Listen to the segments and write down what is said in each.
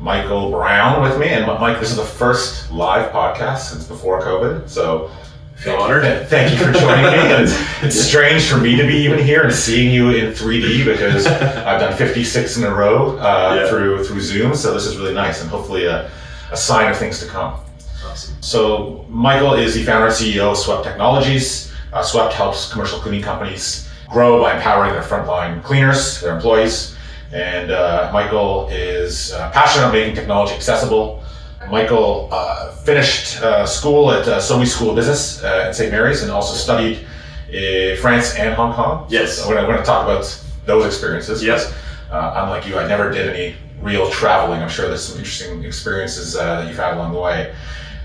Michael Brown with me, and Mike, this is the first live podcast since before COVID, so feel honored. Thank you for joining me. It's, it's, strange for me to be even here and seeing you in 3D because I've done 56 in a row uh, yeah. through through Zoom. So this is really nice and hopefully a, a sign of things to come. Awesome. So Michael is the founder and CEO of Swept Technologies. Uh, Swept helps commercial cleaning companies grow by empowering their frontline cleaners, their employees. And uh, Michael is uh, passionate about making technology accessible. Michael uh, finished uh, school at uh, Sobey School of Business uh, at St. Mary's and also studied in France and Hong Kong. Yes. So we're going to talk about those experiences. Yes. unlike you, I never did any real traveling. I'm sure there's some interesting experiences that you've had along the way.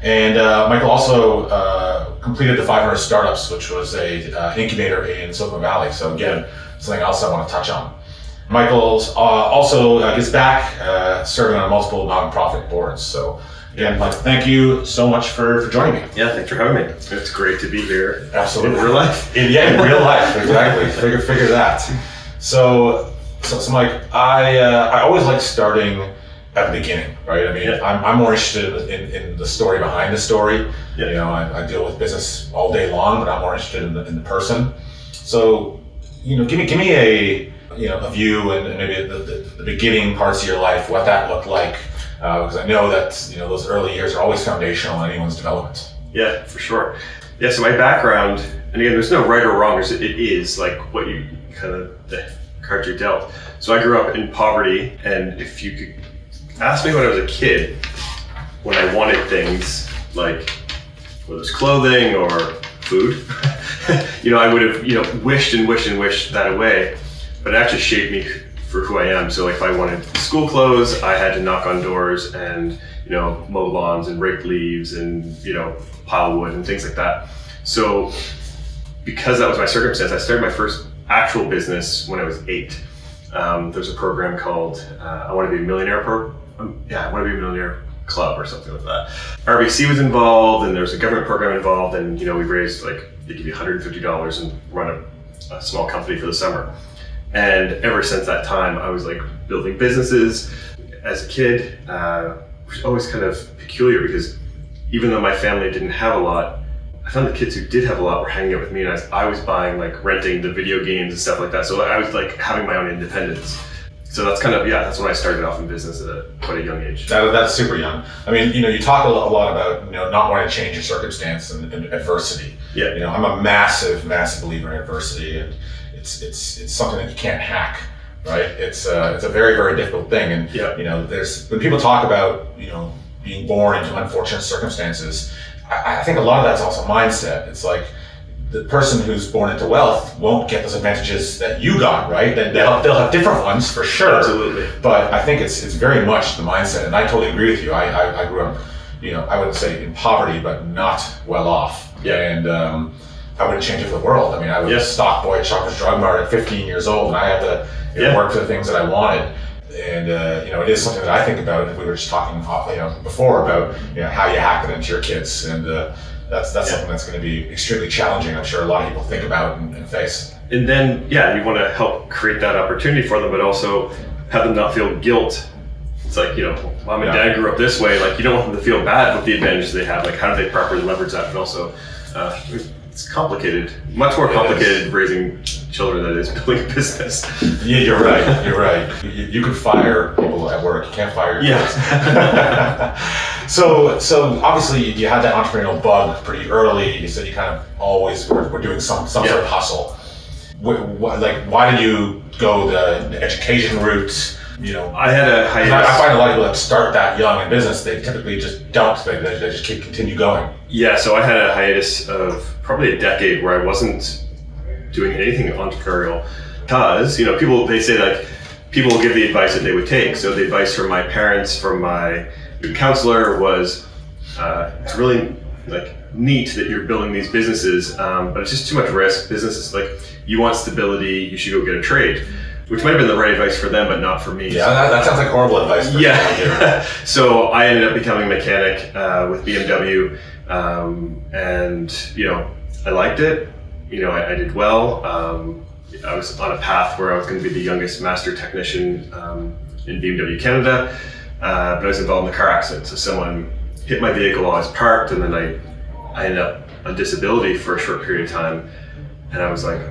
And uh, Michael also uh, completed the 500 Startups, which was a uh, incubator in Silicon Valley. So again, something else I want to touch on. Michael uh, also uh, gets back uh, serving on multiple nonprofit boards. So again, Mike, thank you so much for, for joining me. Yeah, thanks for having me. It's great to be here. Absolutely, in real life. In, yeah, in real life, exactly. figure figure that. So, so, so Mike, I I always like starting at the beginning, right? I mean, yeah. I'm, I'm more interested in, in the story behind the story. Yeah. You know, I, I, deal with business all day long, but I'm more interested in the, in the person. So, you know, give me give me a you know a view and, maybe the, the, the, beginning parts of your life, what that looked like, uh, because I know that you know those early years are always foundational in anyone's development. Yeah, for sure. Yeah, so my background, and again, there's no right or wrong. It is like what you kind of the cards you dealt. So I grew up in poverty, and if you could ask me when I was a kid, when I wanted things like whether it's clothing or food, you know, I would have, you know, wished and wished and wished that away. But it actually shaped me for who I am. So like if I wanted school clothes, I had to knock on doors and, you know, mow lawns and rake leaves and, you know, pile wood and things like that. So because that was my circumstance, I started my first actual business when I was eight. Um, there's a program called uh, I Want to Be a Millionaire pro- um, yeah, I want to be a millionaire club or something like that. RBC was involved, and there's a government program involved, and you know we raised like they give you 150 dollars and run a, a, small company for the summer. And ever since that time, I was like building businesses. As a kid, uh, was always kind of peculiar because even though my family didn't have a lot, I found the kids who did have a lot were hanging out with me, and I was, I was buying like renting the video games and stuff like that. So I was like having my own independence so that's kind of yeah that's when i started off in business at a, quite a young age that, that's super young i mean you know you talk a lot about you know not wanting to change your circumstance and, and, adversity yeah you know i'm a massive massive believer in adversity and it's it's it's something that you can't hack right it's uh, it's a very very difficult thing and yeah. you know there's when people talk about you know being born into unfortunate circumstances I, I think a lot of that's also mindset it's like the person who's born into wealth won't get those advantages that you got, right? And they'll, they'll have different ones for sure. Absolutely. But I think it's it's very much the mindset, and I totally agree with you. I, I, I grew up, you know, I wouldn't say in poverty, but not well off. Yeah. And um, I wouldn't change it for the world. I mean, I was a stock boy at Shoppers Drug Mart at 15 years old, and I had to you know, yeah. work for the things that I wanted. And uh, you know, it is something that I think about. We were just talking, you know, before about you know how you hack it into your kids and. Uh, that's that's yeah. something that's going to be extremely challenging. I'm sure a lot of people think about and, and face. And then, yeah, you want to help create that opportunity for them, but also have them not feel guilt. It's like you know, mom and yeah. dad grew up this way. Like you don't want them to feel bad with the advantages they have. Like how do they properly leverage that? But also, uh, it's complicated, much more complicated raising children than it is building a business. Yeah, you're right. You're right. You, you can fire people at work. You can't fire your kids. Yeah. So, so obviously you had that entrepreneurial bug pretty early. You said you kind of always were, were doing some some yeah. sort of hustle. What, like, why did you go the, the, education route? You know, I had a hiatus. I, I find a lot of people that start that young in business, they typically just don't. They, they, they just keep continue going. Yeah, so I had a hiatus of probably a decade where I wasn't doing anything entrepreneurial because you know people they say like people give the advice that they would take. So the advice from my parents, from my counselor was, uh, it's really like neat that you're building these businesses, um, but it's just too much risk. Businesses like you want stability, you should go get a trade, which might have been the right advice for them, but not for me. Yeah, that, that sounds like horrible advice. yeah. so I ended up becoming a mechanic uh, with BMW, um, and you know I liked it. You know I, I did well. Um, I was on a path where I was going to be the youngest master technician um, in BMW Canada, uh, but I was involved in a car accident. So someone hit my vehicle while I was parked, and then I, I ended up on disability for a short period of time. And I was like,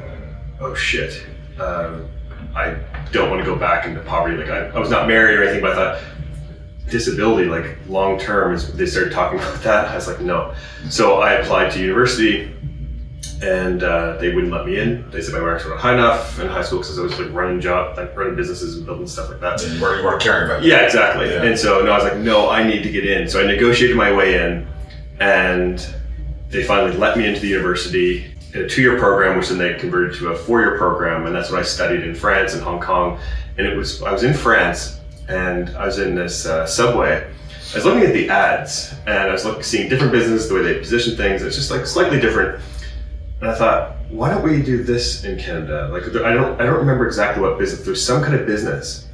oh shit, um, I don't want to go back into poverty. Like I, I was not married or anything, but I thought disability, like long term, is they started talking about that. I was like, no. So I applied to university and uh, they wouldn't let me in. They said my marks were not high enough in high school because I was like running job, like running businesses and building stuff like that. Where you weren't caring about. Yeah, exactly. Yeah. And so no, I was like, no, I need to get in. So I negotiated my way in, and they finally let me into the university in a two-year program, which then they converted to a four-year program, and that's what I studied in France and Hong Kong. And it was I was in France, and I was in this uh, subway. I was looking at the ads, and I was looking, seeing different businesses, the way they position things. It's just like slightly different and I thought, why don't we do this in Canada? Like, I don't, I don't remember exactly what business. There's some kind of business,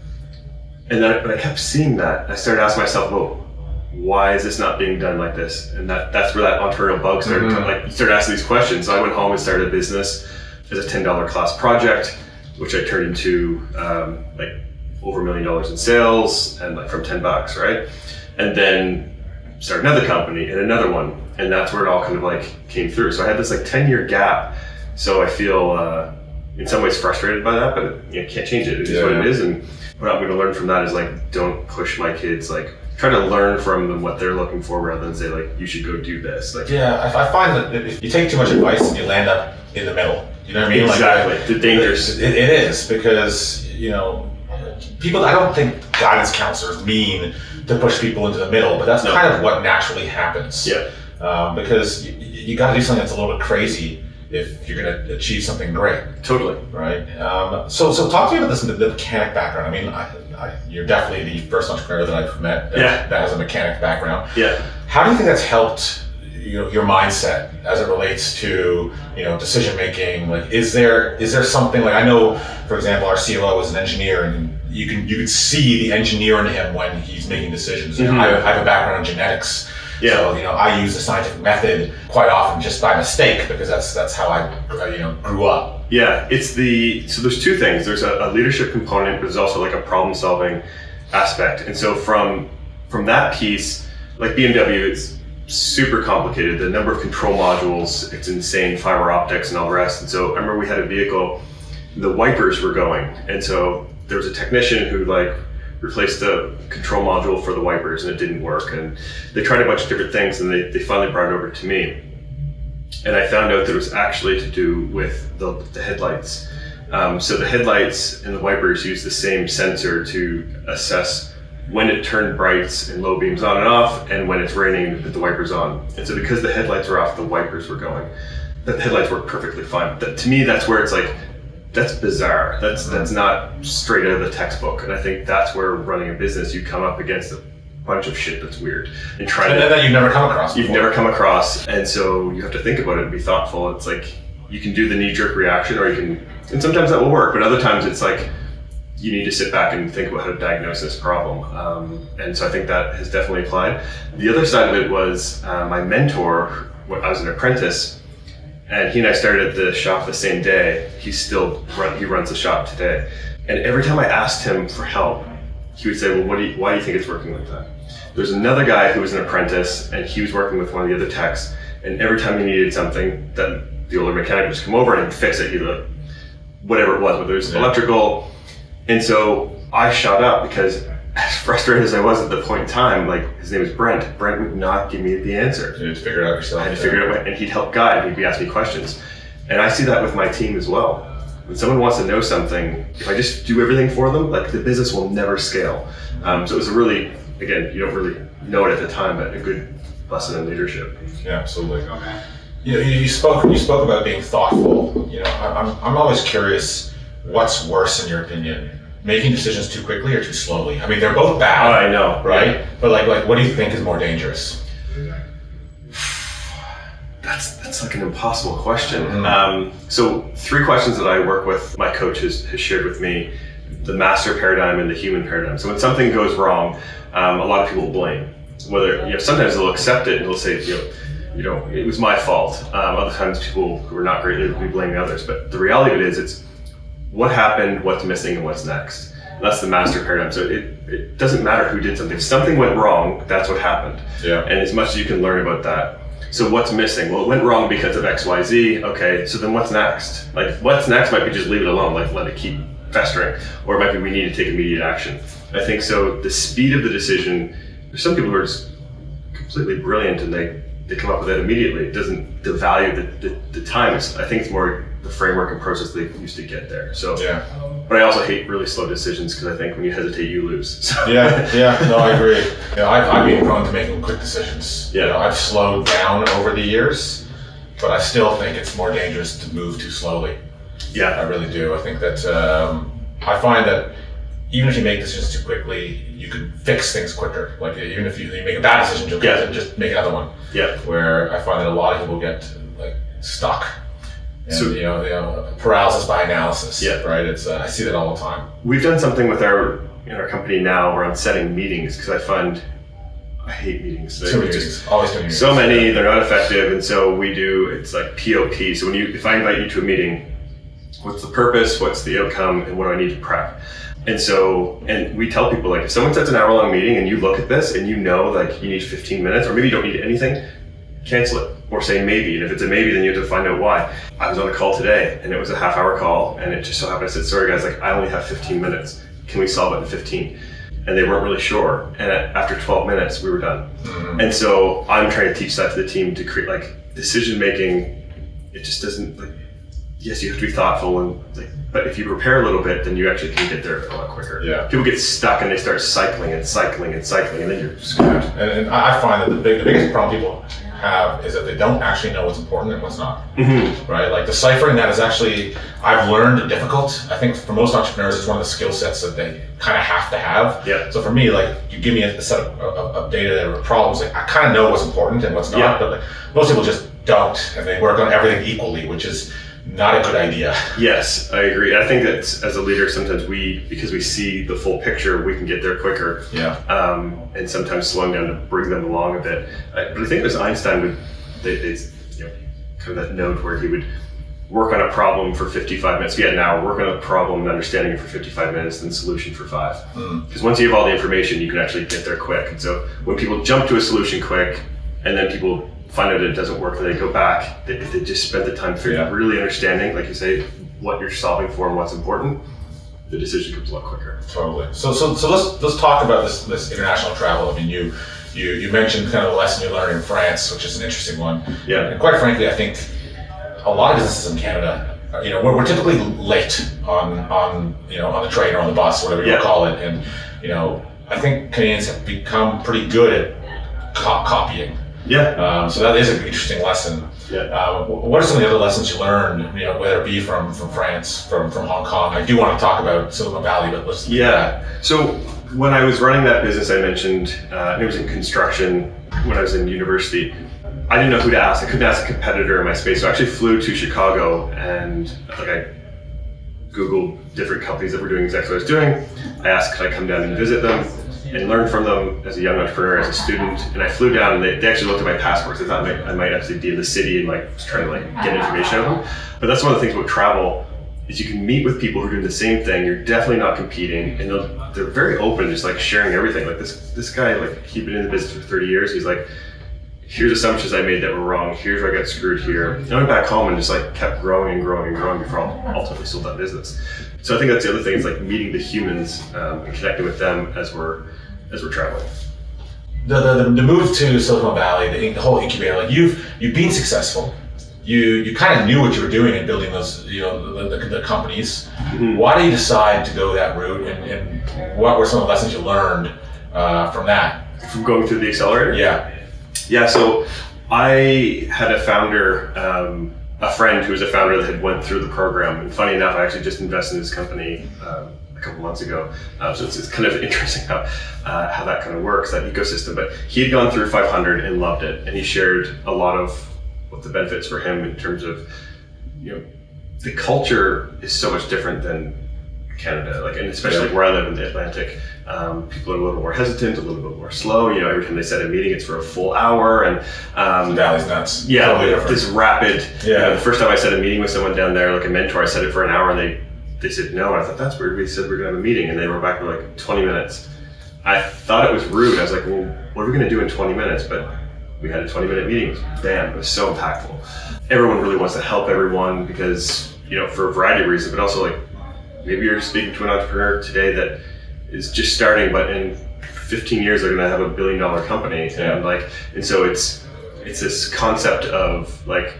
and then I, I kept seeing that. I started asking myself, well, why is this not being done like this? And that, that's where that entrepreneurial bug started. Mm-hmm. Like, started asking these questions. So I went home and started a business as a ten dollar class project, which I turned into um, like over a million dollars in sales, and like from ten bucks, right? And then start another company and another one and that's where it all kind of like came through. So I had this like ten year gap. So I feel uh, in some ways frustrated by that, but you know, can't change it. It is yeah. what it is, and what I'm going to learn from that is like don't push my kids. Like try to learn from them what they're looking for rather than say like you should go do this. Like yeah, I, find that if you take too much advice and you land up in the middle, you know what I mean? Exactly. Like, the dangers. It, it is because you know people. I don't think guidance counselors mean to push people into the middle, but that's no. kind of what naturally happens. Yeah um, because you, you got to do something that's a little bit crazy if you're going to achieve something great. Totally. Right. Um, so, so talk to me about this the, the mechanic background. I mean, I, I, you're definitely the first entrepreneur that I've met that, yeah. that has a mechanic background. Yeah. How do you think that's helped you know, your mindset as it relates to you know decision making? Like, is there is there something like I know, for example, our CLO is an engineer, and you can you can see the engineer in him when he's making decisions. Mm-hmm. I, I have a background in genetics. Yeah. So you know, I use the scientific method quite often just by mistake because that's that's how I you know grew up. Yeah, it's the so there's two things. There's a, a leadership component, but there's also like a problem solving aspect. And so from from that piece, like BMW, it's super complicated. The number of control modules, it's insane. Fiber optics and all the rest. And so I remember we had a vehicle, the wipers were going, and so there was a technician who like replaced the control module for the wipers and it didn't work. And they tried a bunch of different things and they, they finally brought it over to me. And I found out that it was actually to do with the, the headlights. Um, so the headlights and the wipers use the same sensor to assess when it turned brights and low beams on and off, and when it's raining, put the wipers on. And so because the headlights were off, the wipers were going. The headlights work perfectly fine. But to me, that's where it's like that's bizarre. That's mm-hmm. that's not straight out of the textbook. And I think that's where running a business you come up against a bunch of shit that's weird and try and to, that you've never come across. You've never come across, and so you have to think about it and be thoughtful. It's like you can do the knee jerk reaction, or you can, and sometimes that will work, but other times it's like you need to sit back and think about how to diagnose this problem. Um, and so I think that has definitely applied. The other side of it was uh, my mentor. When I was an apprentice and he and I started the shop the same day. He still run, he runs the shop today. And every time I asked him for help, he would say, "Well, what do you, why do you think it's working like that?" There's another guy who was an apprentice, and he was working with one of the other techs. And every time he needed something, then the older mechanic would just come over and fix it. He'd whatever it was, whether it was yeah. electrical. And so I shot up because as frustrated as I was at the point in time, like his name was Brent. Brent would not give me the answer. You had to figure it out yourself. I had to figure it out, and he'd help guide. He'd be asking me questions, and I see that with my team as well. When someone wants to know something, if I just do everything for them, like the business will never scale. Um, so it was a really, again, you don't really know it at the time, but a good lesson in leadership. Yeah, absolutely. Okay. You know, you spoke you spoke about being thoughtful. You know, I'm I'm always curious. What's worse in your opinion? Making decisions too quickly or too slowly? I mean, they're both bad. Oh, I know, right? But like, like, what do you think is more dangerous? That's that's like an impossible question. Um, so three questions that I work with, my coach has, has shared with me: the master paradigm and the human paradigm. So when something goes wrong, um, a lot of people blame. Whether you know, sometimes they'll accept it and they'll say, you know, you know, it was my fault. Um, other times, people who are not great will be blaming others. But the reality of it is, it's what happened, what's missing, and what's next. That's the master paradigm. So it, it doesn't matter who did something. If something went wrong, that's what happened Yeah. and as much as you can learn about that. So what's missing? Well, it went wrong because of X, Y, Z. Okay, so then what's next? Like what's next might be just leave it alone, like let it keep festering, or it might be we need to take immediate action. I think so. The speed of the decision. There's some people who are just completely brilliant and they they come up with it immediately. It doesn't devalue the, the, the time. It's, I think it's more the framework and process they used to get there. So, Yeah. but I also hate really slow decisions because I think when you hesitate, you lose. So, Yeah, yeah, no, I agree. You know, I've, I've been prone to making quick decisions. You Yeah. know, I've slowed down over the years, but I still think it's more dangerous to move too slowly. Yeah, I really do. I think that um, I find that even if you make decisions too quickly, you can fix things quicker. Like even if you, you make a bad decision, you'll Yeah. just make another one. yeah. Where I find that a lot of people get like stuck. And, So- you know, you know, paralysis by analysis. Yeah. Right. It's uh, I see that all the time. We've done something with our in our company now around setting meetings because I find I hate meetings. Too many meetings. Always too many. so meetings. many, they're not effective, and so we do. It's like POP. So when you, if I invite you to a meeting, what's the purpose? What's the outcome? And what do I need to prep? And so, and we tell people like, if someone sets an hour-long meeting and you look at this and you know like you need 15 minutes, or maybe you don't need anything, cancel it or say maybe. And if it's a maybe, then you have to find out why. I was on a call today and it was a half hour call and it just so happened I said, sorry guys, like I only have 15 minutes. Can we solve it in 15? And they weren't really sure. And after 12 minutes, we were done. Mhm. And so I'm trying to teach that to the team to create like decision making. It just doesn't like, yes, you have to be thoughtful and like, but if you prepare a little bit, then you actually can get there a lot quicker. Yeah. People get stuck and they start cycling and cycling and cycling and then you're screwed. And, and I I find that the, big, the biggest problem people have is that they don't actually know what's important and what's not. Mm-hmm. Right? Like deciphering that is actually I've learned difficult. I think for most entrepreneurs, it's one of the skill sets that they kind of have to have. Yeah. So for me, like you give me a, a set of, of, of data or problems, like I kind of know what's important and what's not. Yeah. But like, most people just don't, and they work on everything equally, which is not a good idea. Yes, I agree. I think that as a leader, sometimes we, because we see the full picture, we can get there quicker. Yeah. um, and sometimes slowing down to bring them along a bit. Uh, but I think it was Einstein would they, they you know kind of that note where he would work on a problem for 55 minutes. If you had an hour, work on a problem and understanding it for 55 minutes, then solution for five. Mm. Because once you have all the information, you can actually get there quick. And so when people jump to a solution quick, and then people find out it doesn't work, then they go back. They, if they just spend the time figuring, Yeah. really understanding, like you say, what you're solving for and what's important, the decision comes a lot quicker. Totally. So, so, so let's let's talk about this this international travel. I mean, you you you mentioned kind of the lesson you learned in France, which is an interesting one. Yeah. And quite frankly, I think a lot of businesses in Canada, you know, we're, we're typically late on on you know on the train or on the bus, whatever you Yeah. call it, and you know, I think Canadians have become pretty good at co- copying. Yeah. Um, so that is an interesting lesson. Yeah. Uh, what are some of the other lessons you learned? You know, whether it be from from France, from from Hong Kong. I do want to talk about Silicon Valley, but let's. Yeah. So when I was running that business, I mentioned uh, it was in construction when I was in university. I didn't know who to ask. I couldn't ask a competitor in my space, so I actually flew to Chicago and like I googled different companies that were doing exactly what I was doing. I asked could I come down and visit them and learn from them as a young entrepreneur, as a student. And I flew down and they, they actually looked at my passports. They thought I might, I might actually be in the city and like was trying to like get information out them. But that's one of the things about travel is you can meet with people who are doing the same thing. You're definitely not competing, and they're very open, just like sharing everything. Like this this guy, like he'd been in the business for 30 years. He's like, here's assumptions I made that were wrong. Here's where I got screwed here. And I went back home and just like kept growing and growing and growing before I ultimately sold that business. So I think that's the other thing is like meeting the humans um, and connecting with them as we're as we're traveling. the, the, the move to Silicon Valley, the, the whole incubator, like you've you've been successful. You you kind of knew what you were doing in building those you know the, the, the companies. Mhm. Why did you decide to go that route, and, and what were some of the lessons you learned uh, from that? From going through the accelerator. Yeah, Yeah, so I had a founder, um, a friend who was a founder that had went through the program, and funny enough, I actually just invested in his company um, couple months ago. Uh, so it's, it's, kind of interesting how uh, how that kind of works, that ecosystem. But he had gone through 500 and loved it, and he shared a lot of what the benefits for him in terms of you know the culture is so much different than Canada, like and especially yeah. where I live in the Atlantic. Um, people are a little more hesitant, a little bit more slow. You know, every time they set a meeting, it's for a full hour, and um, the Valley's nuts. Yeah, totally this rapid. Yeah. You know, the first time I set a meeting with someone down there, like a mentor, I set it for an hour, and they they said no. And I thought that's weird. We said we are gonna have a meeting, and they were back for like 20 minutes. I thought it was rude. I was like, well, what are we gonna do in 20 minutes? But we had a 20 minute meeting. Damn, it was so impactful. Everyone really wants to help everyone because you know for a variety of reasons, but also like maybe you're speaking to an entrepreneur today that is just starting, but in 15 years they're going to have a billion dollar company, yeah. and like, and so it's it's this concept of like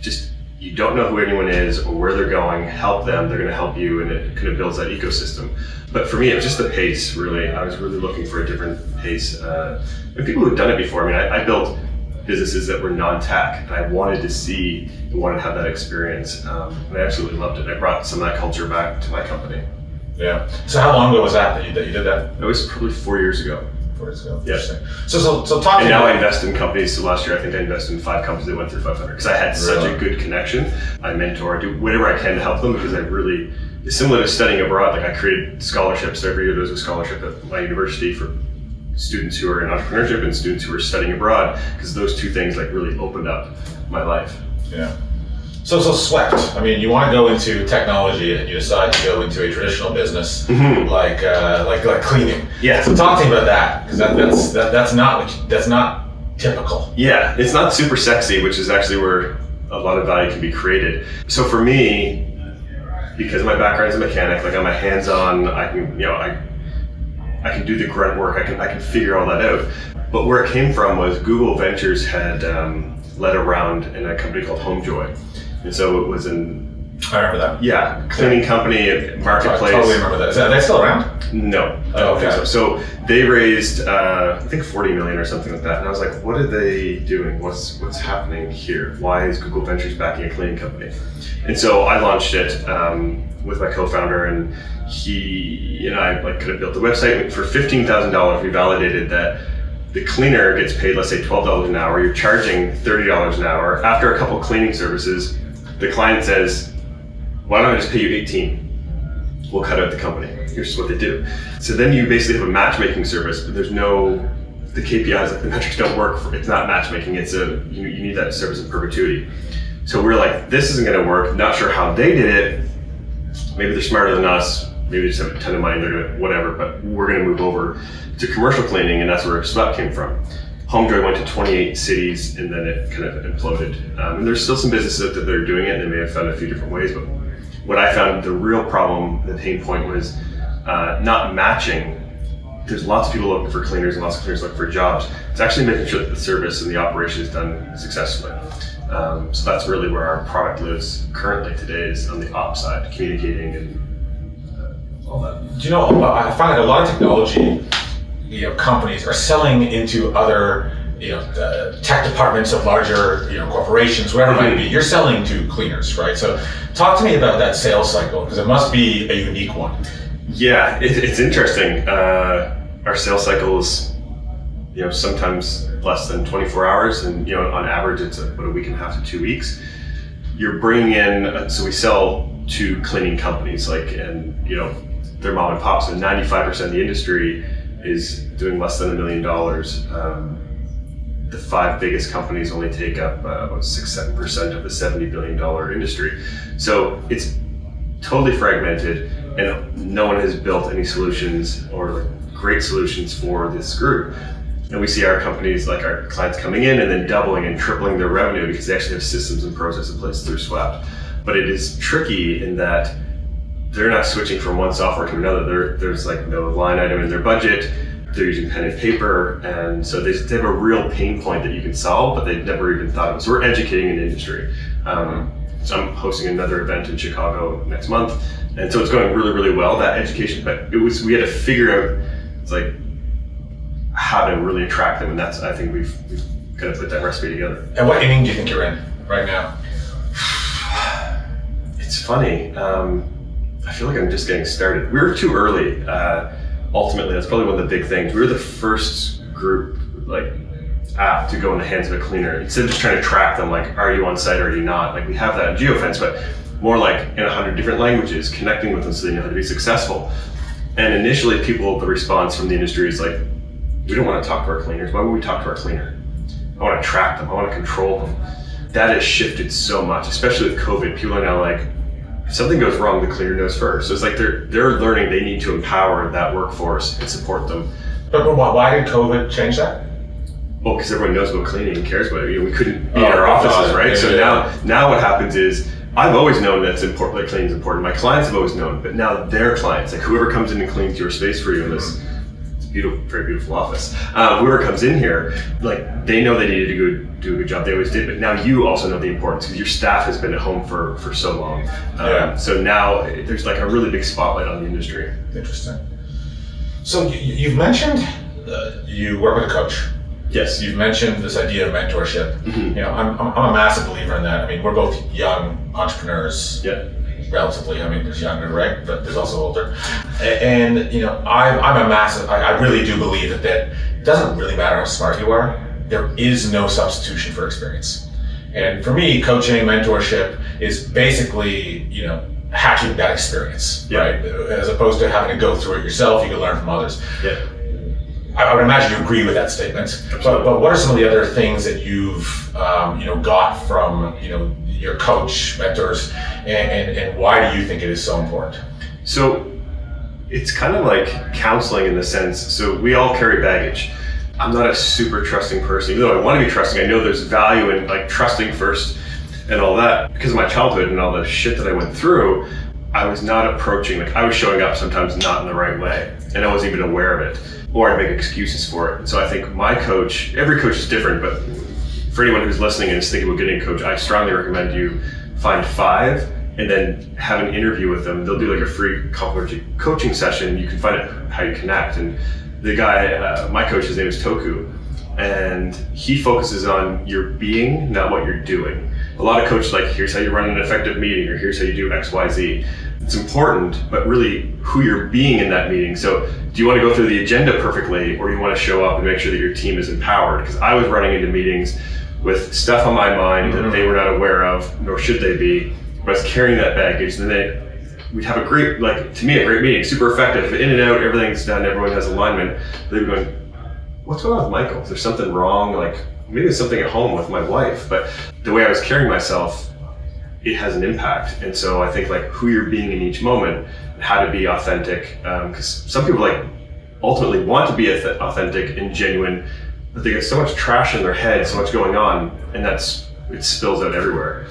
just you don't know who anyone is or where they're going, help them, they're going to help you, and it kind of builds that ecosystem. But for me, it was just the pace, really. I was really looking for a different pace. Uh, and people who've done it before, I mean, I, I built businesses that were non-tech, and I wanted to see and wanted to have that experience. Um, and I absolutely loved it. I brought some of that culture back to my company. Yeah. So how long ago was that that you, that you did that? It was probably four years ago. Years ago. Yeah. So so so talk. And now I invest in companies. So last year I think I invested in five companies that went through 500 because I had really? such a good connection. I mentor, I do whatever I can to help them because I really. It's similar to studying abroad. Like I created scholarships every year. There's a scholarship at my university for students who are in entrepreneurship and students who are studying abroad because those two things like really opened up my life. Yeah. So, so swept. I mean, you want to go into technology, and you decide to go into a traditional business mm-hmm. like, uh, like, like cleaning. Yeah. So, talk to me about that because that, that's that, that's not you, that's not typical. Yeah, it's not super sexy, which is actually where a lot of value can be created. So, for me, because my background is a mechanic, like I'm a hands-on. I can, you know, I I can do the grunt work. I can I can figure all that out. But where it came from was Google Ventures had um, led a round in a company called HomeJoy, and so it was in. I remember that. Yeah, cleaning company, marketplace. I totally remember that. Is that, are they still around? No, I don't okay. think so. So they raised, uh, I think, forty million or something like that, and I was like, "What are they doing? What's what's happening here? Why is Google Ventures backing a cleaning company?" And so I launched it um, with my co-founder, and he and I like could have built the website for fifteen thousand dollars. We validated that the cleaner gets paid, let's say twelve dollars an hour. You're charging thirty dollars an hour. After a couple cleaning services, the client says, "Why don't I just pay you 18 We'll cut out the company. Here's what they do." So then you basically have a matchmaking service, but there's no the KPIs, the metrics don't work. For, it's not matchmaking. It's a you, you need that service in perpetuity. So we're like, this isn't going to work. Not sure how they did it. Maybe they're smarter than us maybe they just have a ton of money, they're gonna whatever, but we're gonna move over to commercial cleaning, and that's where Swept came from. HomeJoy went to 28 cities, and then it kind of imploded. Um, and there's still some businesses that they're doing it, and they may have found a few different ways. But what I found the real problem, the pain point, was uh, not matching. There's lots of people looking for cleaners, and lots of cleaners looking for jobs. It's actually making sure that the service and the operation is done successfully. Um, so that's really where our product lives currently today is on the op side, communicating and all that. Do you know? I find a lot of technology, you know, companies are selling into other, you know, uh, tech departments of larger, you know, corporations, whatever it might be. You're selling to cleaners, right? So, talk to me about that sales cycle because it must be a unique one. Yeah, it, it's interesting. Uh, our sales cycles, you know, sometimes less than 24 hours, and you know, on average, it's about a week and a half to two weeks. You're bringing in, uh, so we sell to cleaning companies, like, and you know, they're mom and pops, So 95% of the industry is doing less than a million dollars. Um, the five biggest companies only take up uh, about six, seven percent of the seventy billion dollar industry. So it's totally fragmented, and no one has built any solutions or like great solutions for this group. And we see our companies, like our clients, coming in and then doubling and tripling their revenue because they actually have systems and processes in place through Swept. But it is tricky in that they're not switching from one software to another. They're, there's like no line item in their budget. They're using pen and paper, and so they, they have a real pain point that you can solve, but they've never even thought of. it. So we're educating an industry. Um, so I'm hosting another event in Chicago next month, and so it's going really, really well. That education, but it was we had to figure out it's like how to really attract them, and that's I think we've, we've kind of put that recipe together. And what inning do you think you're in right now? It's funny. Um, I feel like I'm just getting started. We were too early. Uh, ultimately, that's probably one of the big things. We were the first group, like app to go in the hands of a cleaner. Instead of just trying to track them like are you on site or are you not? Like we have that geofence but more like in a hundred different languages connecting with them so they know how to be successful. And initially people the response from the industry is like we don't want to talk to our cleaners. Why would we talk to our cleaner? I want to track them. I want to control them. That has shifted so much especially with covid. People are now like if something goes wrong the cleaner knows first so it's like they're they're learning they need to empower that workforce and support them but, but why did covid change that well, because everyone knows about cleaning and cares about it. You know, we couldn't be oh, in our offices, right? Yeah, so yeah. now, now what happens is I've always known that it's important. Like cleaning is important. My clients have always known, but now their clients, like whoever comes in and cleans your space for you in this mm-hmm. Beautiful, very beautiful office, uh, whoever comes in here, like they know they needed to go do a good job. They always did, but now you also know the importance because your staff has been at home for for so long. Um, yeah. So now there's like a really big spotlight on the industry. Interesting. So you, have mentioned uh, you work with a coach. Yes. You've mentioned this idea of mentorship. Mm-hmm. You know, I'm, I'm, I'm, a massive believer in that. I mean, we're both young entrepreneurs. Yeah. Relatively, I mean, there's younger, right? But there's also older. And, you know, I'm, I'm a massive, I, I really do believe that, that it doesn't really matter how smart you are, there is no substitution for experience. And for me, coaching, mentorship is basically, you know, hacking that experience, yeah. right? As opposed to having to go through it yourself, you can learn from others. Yeah. I would imagine you agree with that statement. But, but what are some of the other things that you've um, you know got from you know your coach mentors, and, and, and why do you think it is so important? So it's kind of like counseling in the sense. So we all carry baggage. I'm not a super trusting person, even though I want to be trusting. I know there's value in like trusting first and all that because of my childhood and all the shit that I went through. I was not approaching like I was showing up sometimes not in the right way, and I wasn't even aware of it or I make excuses for it. And so I think my coach, every coach is different, but for anyone who's listening and is thinking about getting a coach, I strongly recommend you find five and then have an interview with them. They'll do like a free complimentary coaching session. You can find out how you connect. And the guy, uh, my coach, his name is Toku, and he focuses on your being, not what you're doing. A lot of coaches like, here's how you run an effective meeting, or here's how you do X, Y, Z it's important, but really who you're being in that meeting. So, do you want to go through the agenda perfectly, or do you want to show up and make sure that your team is empowered? Because I was running into meetings with stuff on my mind mm-hmm. that they were not aware of, nor should they be. But I was carrying that baggage, and then we'd have a great, like to me, a great meeting, super effective, in and out, everything's done, everyone has alignment. They'd be going, "What's going on with Michael? Is there something wrong? Like maybe there's something at home with my wife." But the way I was carrying myself it has an impact. And so I think like who you're being in each moment, how to be authentic, because um, some people like ultimately want to be authentic and genuine, but they get so much trash in their head, so much going on, and that's it spills out everywhere.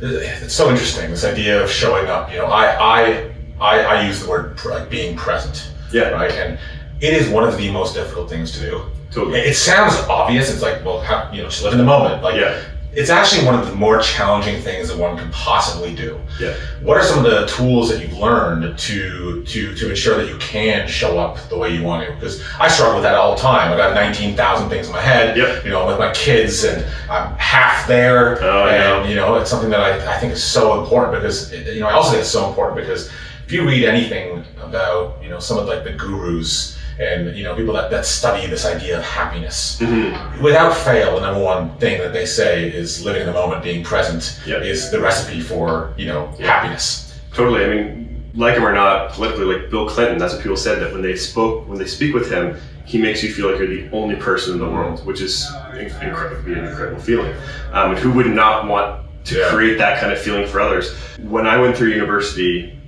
It's so interesting this idea of showing up. You know, I I I, I use the word like being present. Yeah. Right. And it is one of the most difficult things to do. Totally. It sounds obvious. It's like, well, how, you know, just live in the moment. Like, yeah it's actually one of the more challenging things that one can possibly do. Yeah. What are some of the tools that you've learned to to to ensure that you can show up the way you want to? Because I struggle with that all the time. I got nineteen thousand things in my head. Yep. You know, with my kids, and I'm half there. Oh, and you know, it's something that I, I think is so important because you know I also think it's so important because if you read anything about you know some of like the gurus and you know people that, that study this idea of happiness mm-hmm. without fail the number one thing that they say is living in the moment being present yep. is the recipe for you know yep. happiness totally i mean like him or not politically like bill clinton that's what people said that when they spoke when they speak with him he makes you feel like you're the only person in the world which is incredible an incredible feeling um, and who would not want to yeah. create that kind of feeling for others when i went through university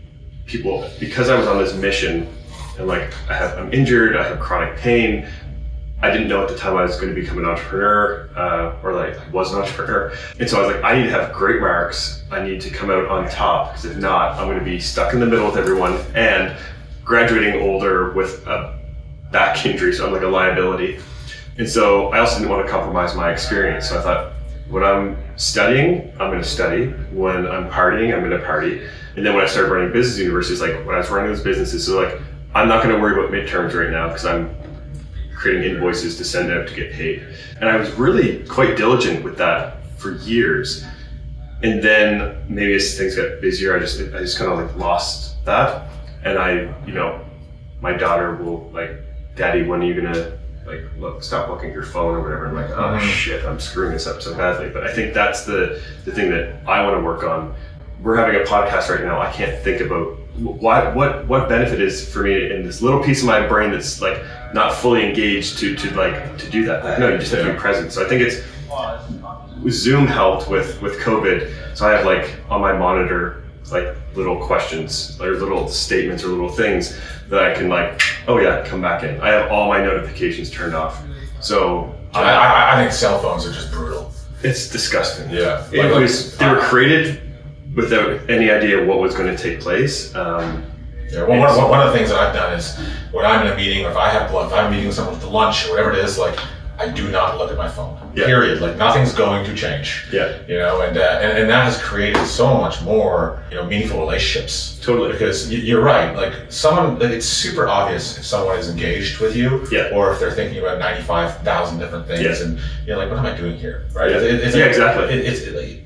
people because i was on this mission and like I have, I'm injured, I have chronic pain. I didn't know at the time I was going to become an entrepreneur, uh, or like I was an entrepreneur. And so I was like, I need to have great marks. I need to come out on top because if not, I'm going to be stuck in the middle with everyone and graduating older with a back injury. So I'm like a liability. And so I also didn't want to compromise my experience. So I thought, when I'm studying, I'm going to study. When I'm partying, I'm going to party. And then when I started running business universities, like when I was running those businesses, so like I'm not going to worry about midterms right now because I'm creating invoices to send out to get paid. And I was really quite diligent with that for years. and then maybe as things got busier, I just I just kind of like lost that, and I you know, my daughter will like, Daddy, when are you gonna like look stop looking at your phone or whatever? I'm like, oh Mhm. shit, I'm screwing this up so badly. But I think that's the the thing that I want to work on. We're having a podcast right now. I can't think about why what what benefit is for me in this little piece of my brain that's like not fully engaged to to like to do that. Like, no, you just have to be present. So I think it's Zoom helped with with COVID. So I have like on my monitor like little questions or little statements or little things that I can like, oh yeah, come back in. I have all my notifications turned off. So I, I, I, think cell phones are just brutal. it's disgusting. Yeah. It was they were created without any idea what was going to take place. Um, Yeah, well, one, one, one of the things that I've done is when I'm in a meeting, or if I have if I'm meeting someone for lunch or whatever it is, like I do not look at my phone. Yeah. Period. Like nothing's going to change. yeah, You know, and, uh, and and that has created so much more you know meaningful relationships. totally. Because y- you're right. Like someone, like, it's super obvious if someone is engaged with you, Yeah. or if they're thinking about ninety five thousand different things, Yeah. and you're like, what am I doing here? Right? Yeah. It- it's Yeah, like- exactly. It, it's like,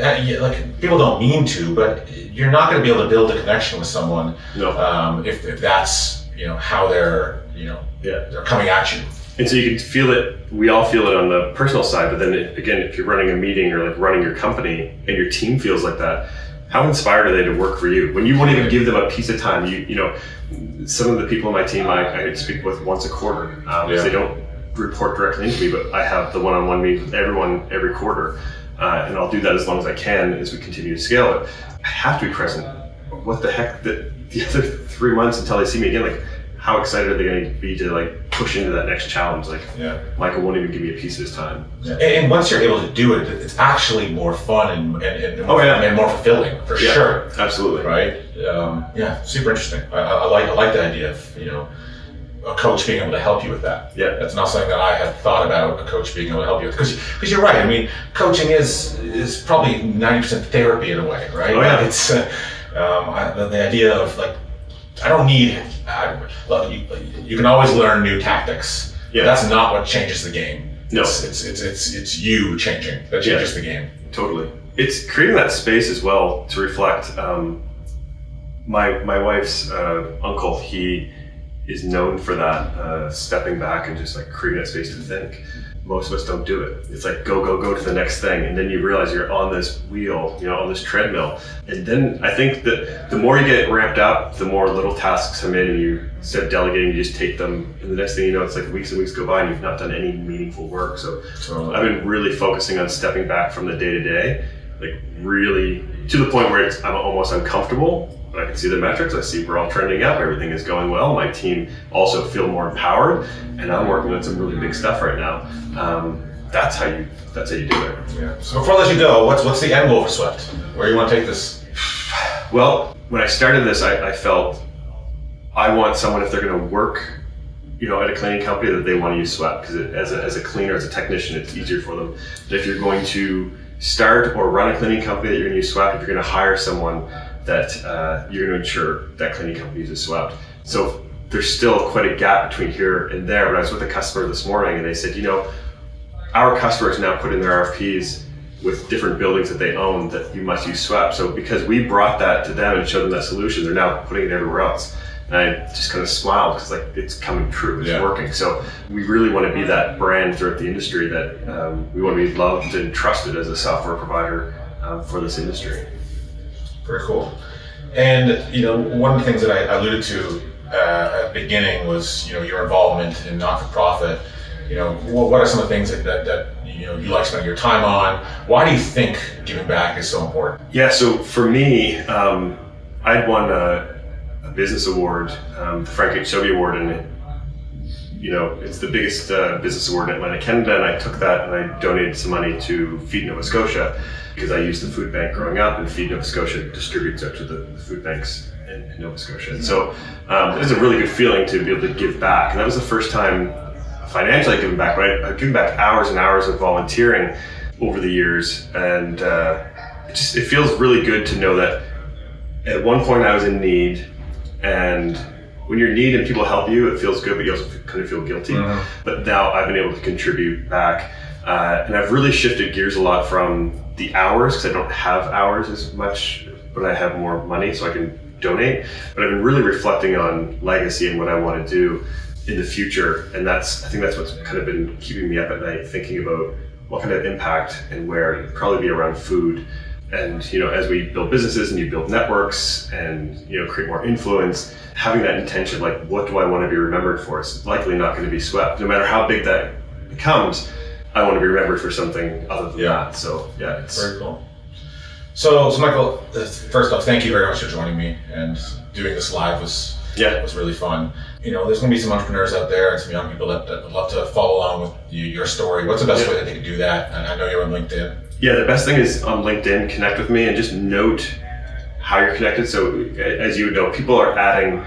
like people don't mean to, but you're not going to be able to build a connection with someone No. um, if, if that's you know how they're you know Yeah. they're coming at you. And so you can feel it. We all feel it on the personal side, but then it, again, if you're running a meeting or like running your company and your team feels like that, how inspired are they to work for you? When you won't even give them a piece of time, you you know, some of the people on my team I, I speak with once a quarter. Um, Yeah. They don't report directly into me, but I have the one-on-one meetings with everyone every quarter, uh, and I'll do that as long as I can as we continue to scale it. I have to be present. What the heck? The, the other three months until they see me again, like how excited are they going to be to like push into that next challenge? Like Yeah. Michael won't even give me a piece of his time. And, and once you're able to do it, it's actually more fun and and, and, more, Oh, yeah. and more fulfilling for Yeah. sure. Absolutely. Right? Um, yeah, super interesting. I, I, I like I like the idea of you know a coach being able to help you with that. Yeah. That's not something that I had thought about a coach being able to help you with because because you're right. I mean, coaching is is probably ninety percent therapy in a way, right? Oh, yeah. Like, it's uh, um, I, the, idea of like I don't need. I, look, you, you can always learn new tactics. Yeah. That's not what changes the game. No. It's it's it's it's, it's you changing that changes the game. Totally. It's creating that space as well to reflect. Um, my my wife's uh, uncle, he is known for that, uh, stepping back and just like creating that space to think. Most of us don't do it. It's like go go go to the next thing, and then you realize you're on this wheel, you know, on this treadmill. And then I think that the more you get ramped up, the more little tasks come in, and you instead of delegating, you just take them. And the next thing you know, it's like weeks and weeks go by, and you've not done any meaningful work. So So I've been really focusing on stepping back from the day to day, like really to the point where it's, I'm almost uncomfortable. But I can see the metrics. I see we're all trending up. Everything is going well. My team also feel more empowered, and I'm working on some really big stuff right now. Um, that's how you. That's how you do it. yeah. So before I let you go, what's what's the end goal for Swept? Where do you want to take this? Well, when I started this, I, I felt I want someone if they're going to work, you know, at a cleaning company that they want to use Swept because as a, as a cleaner, as a technician, it's easier for them. But if you're going to start or run a cleaning company that you're going to use swept, if you're going to hire someone that uh, you're going to ensure that cleaning company uses swept. So there's still quite a gap between here and there. But I was with a customer this morning and they said, you know, our customers now put in their RFPs with different buildings that they own that you must use Swept. So because we brought that to them and showed them that solution, they're now putting it everywhere else. And I just kind of smiled because like it's coming true, it's Yeah. working. So we really want to be that brand throughout the industry that um, we want to be loved and trusted as a software provider um, for this industry. Very cool. And you know, one of the things that I alluded to uh, at the beginning was you know your involvement in not-for-profit. You know, what, what are some of the things that, that, that you know you like spending your time on? Why do you think giving back is so important? Yeah, so for me, um, I'd won a, a business award, um, the Frank H. Sobey Award, and you know it's the biggest uh, business award in Atlantic Canada. And I took that and I donated some money to Feed Nova Scotia because I used the food bank growing up, and Feed Nova Scotia distributes out to the, food banks in, in Nova Scotia. And so um, it was a really good feeling to be able to give back, and that was the first time financially giving back. Right, I've given back hours and hours of volunteering over the years, and uh, it just it feels really good to know that at one point I was in need, and when you're in need and people help you, it feels good, but you also kind of feel guilty. But now I've been able to contribute back, uh, and I've really shifted gears a lot from the hours because I don't have hours as much, but I have more money, so I can donate. But I've been really reflecting on legacy and what I want to do in the future, and that's I think that's what's kind of been keeping me up at night, thinking about what kind of impact and where. It'd probably be around food and you know as we build businesses and you build networks and you know create more influence having that intention like what do i want to be remembered for is likely not going to be swept. No matter how big that becomes i want to be remembered for something other than yeah. that. So yeah it's very cool. So, so michael uh, first off thank you very much for joining me and doing this live was yeah. was really fun. You know there's going to be some entrepreneurs out there and some young people that, that would love to follow along with you, your story. What's the best yeah. way that they can do that? And i know you're on linkedin yeah, the best thing is on LinkedIn, connect with me and just note how you're connected. So, as you know, people are adding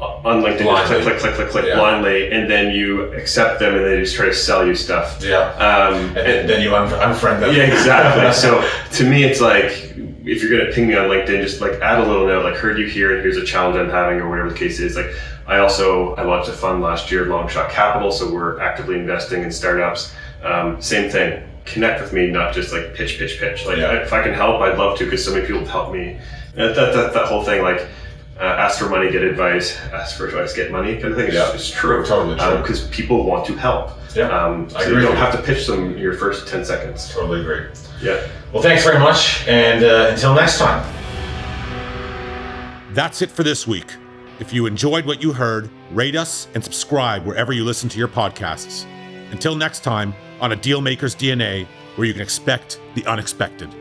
on LinkedIn, blindly. click, click, click, click, click yeah. blindly, and then you accept them, and they just try to sell you stuff. Yeah. Um, and, and then you unfriend them. Yeah, exactly. so to me, it's like if you're gonna ping me on LinkedIn, just like add a little note, like heard you here, and here's a challenge I'm having, or whatever the case is. Like I also I launched a fund last year, Longshot Capital, so we're actively investing in startups. Um, same thing connect with me, not just like pitch, pitch, pitch. Like yeah. if I can help, I'd love to because so many people have helped me. That, that, that, that whole thing, like uh, ask for money, get advice, ask for advice, get money kind of thing. Yeah, it's true. Totally true. Because um, people want to help. Yeah, um, so you don't have to pitch them your first 10 seconds. Totally agree. Yeah. Well, thanks very much. And uh, until next time. That's it for this week. If you enjoyed what you heard, rate us and subscribe wherever you listen to your podcasts. Until next time, on a Dealmaker's DNA, where you can expect the unexpected.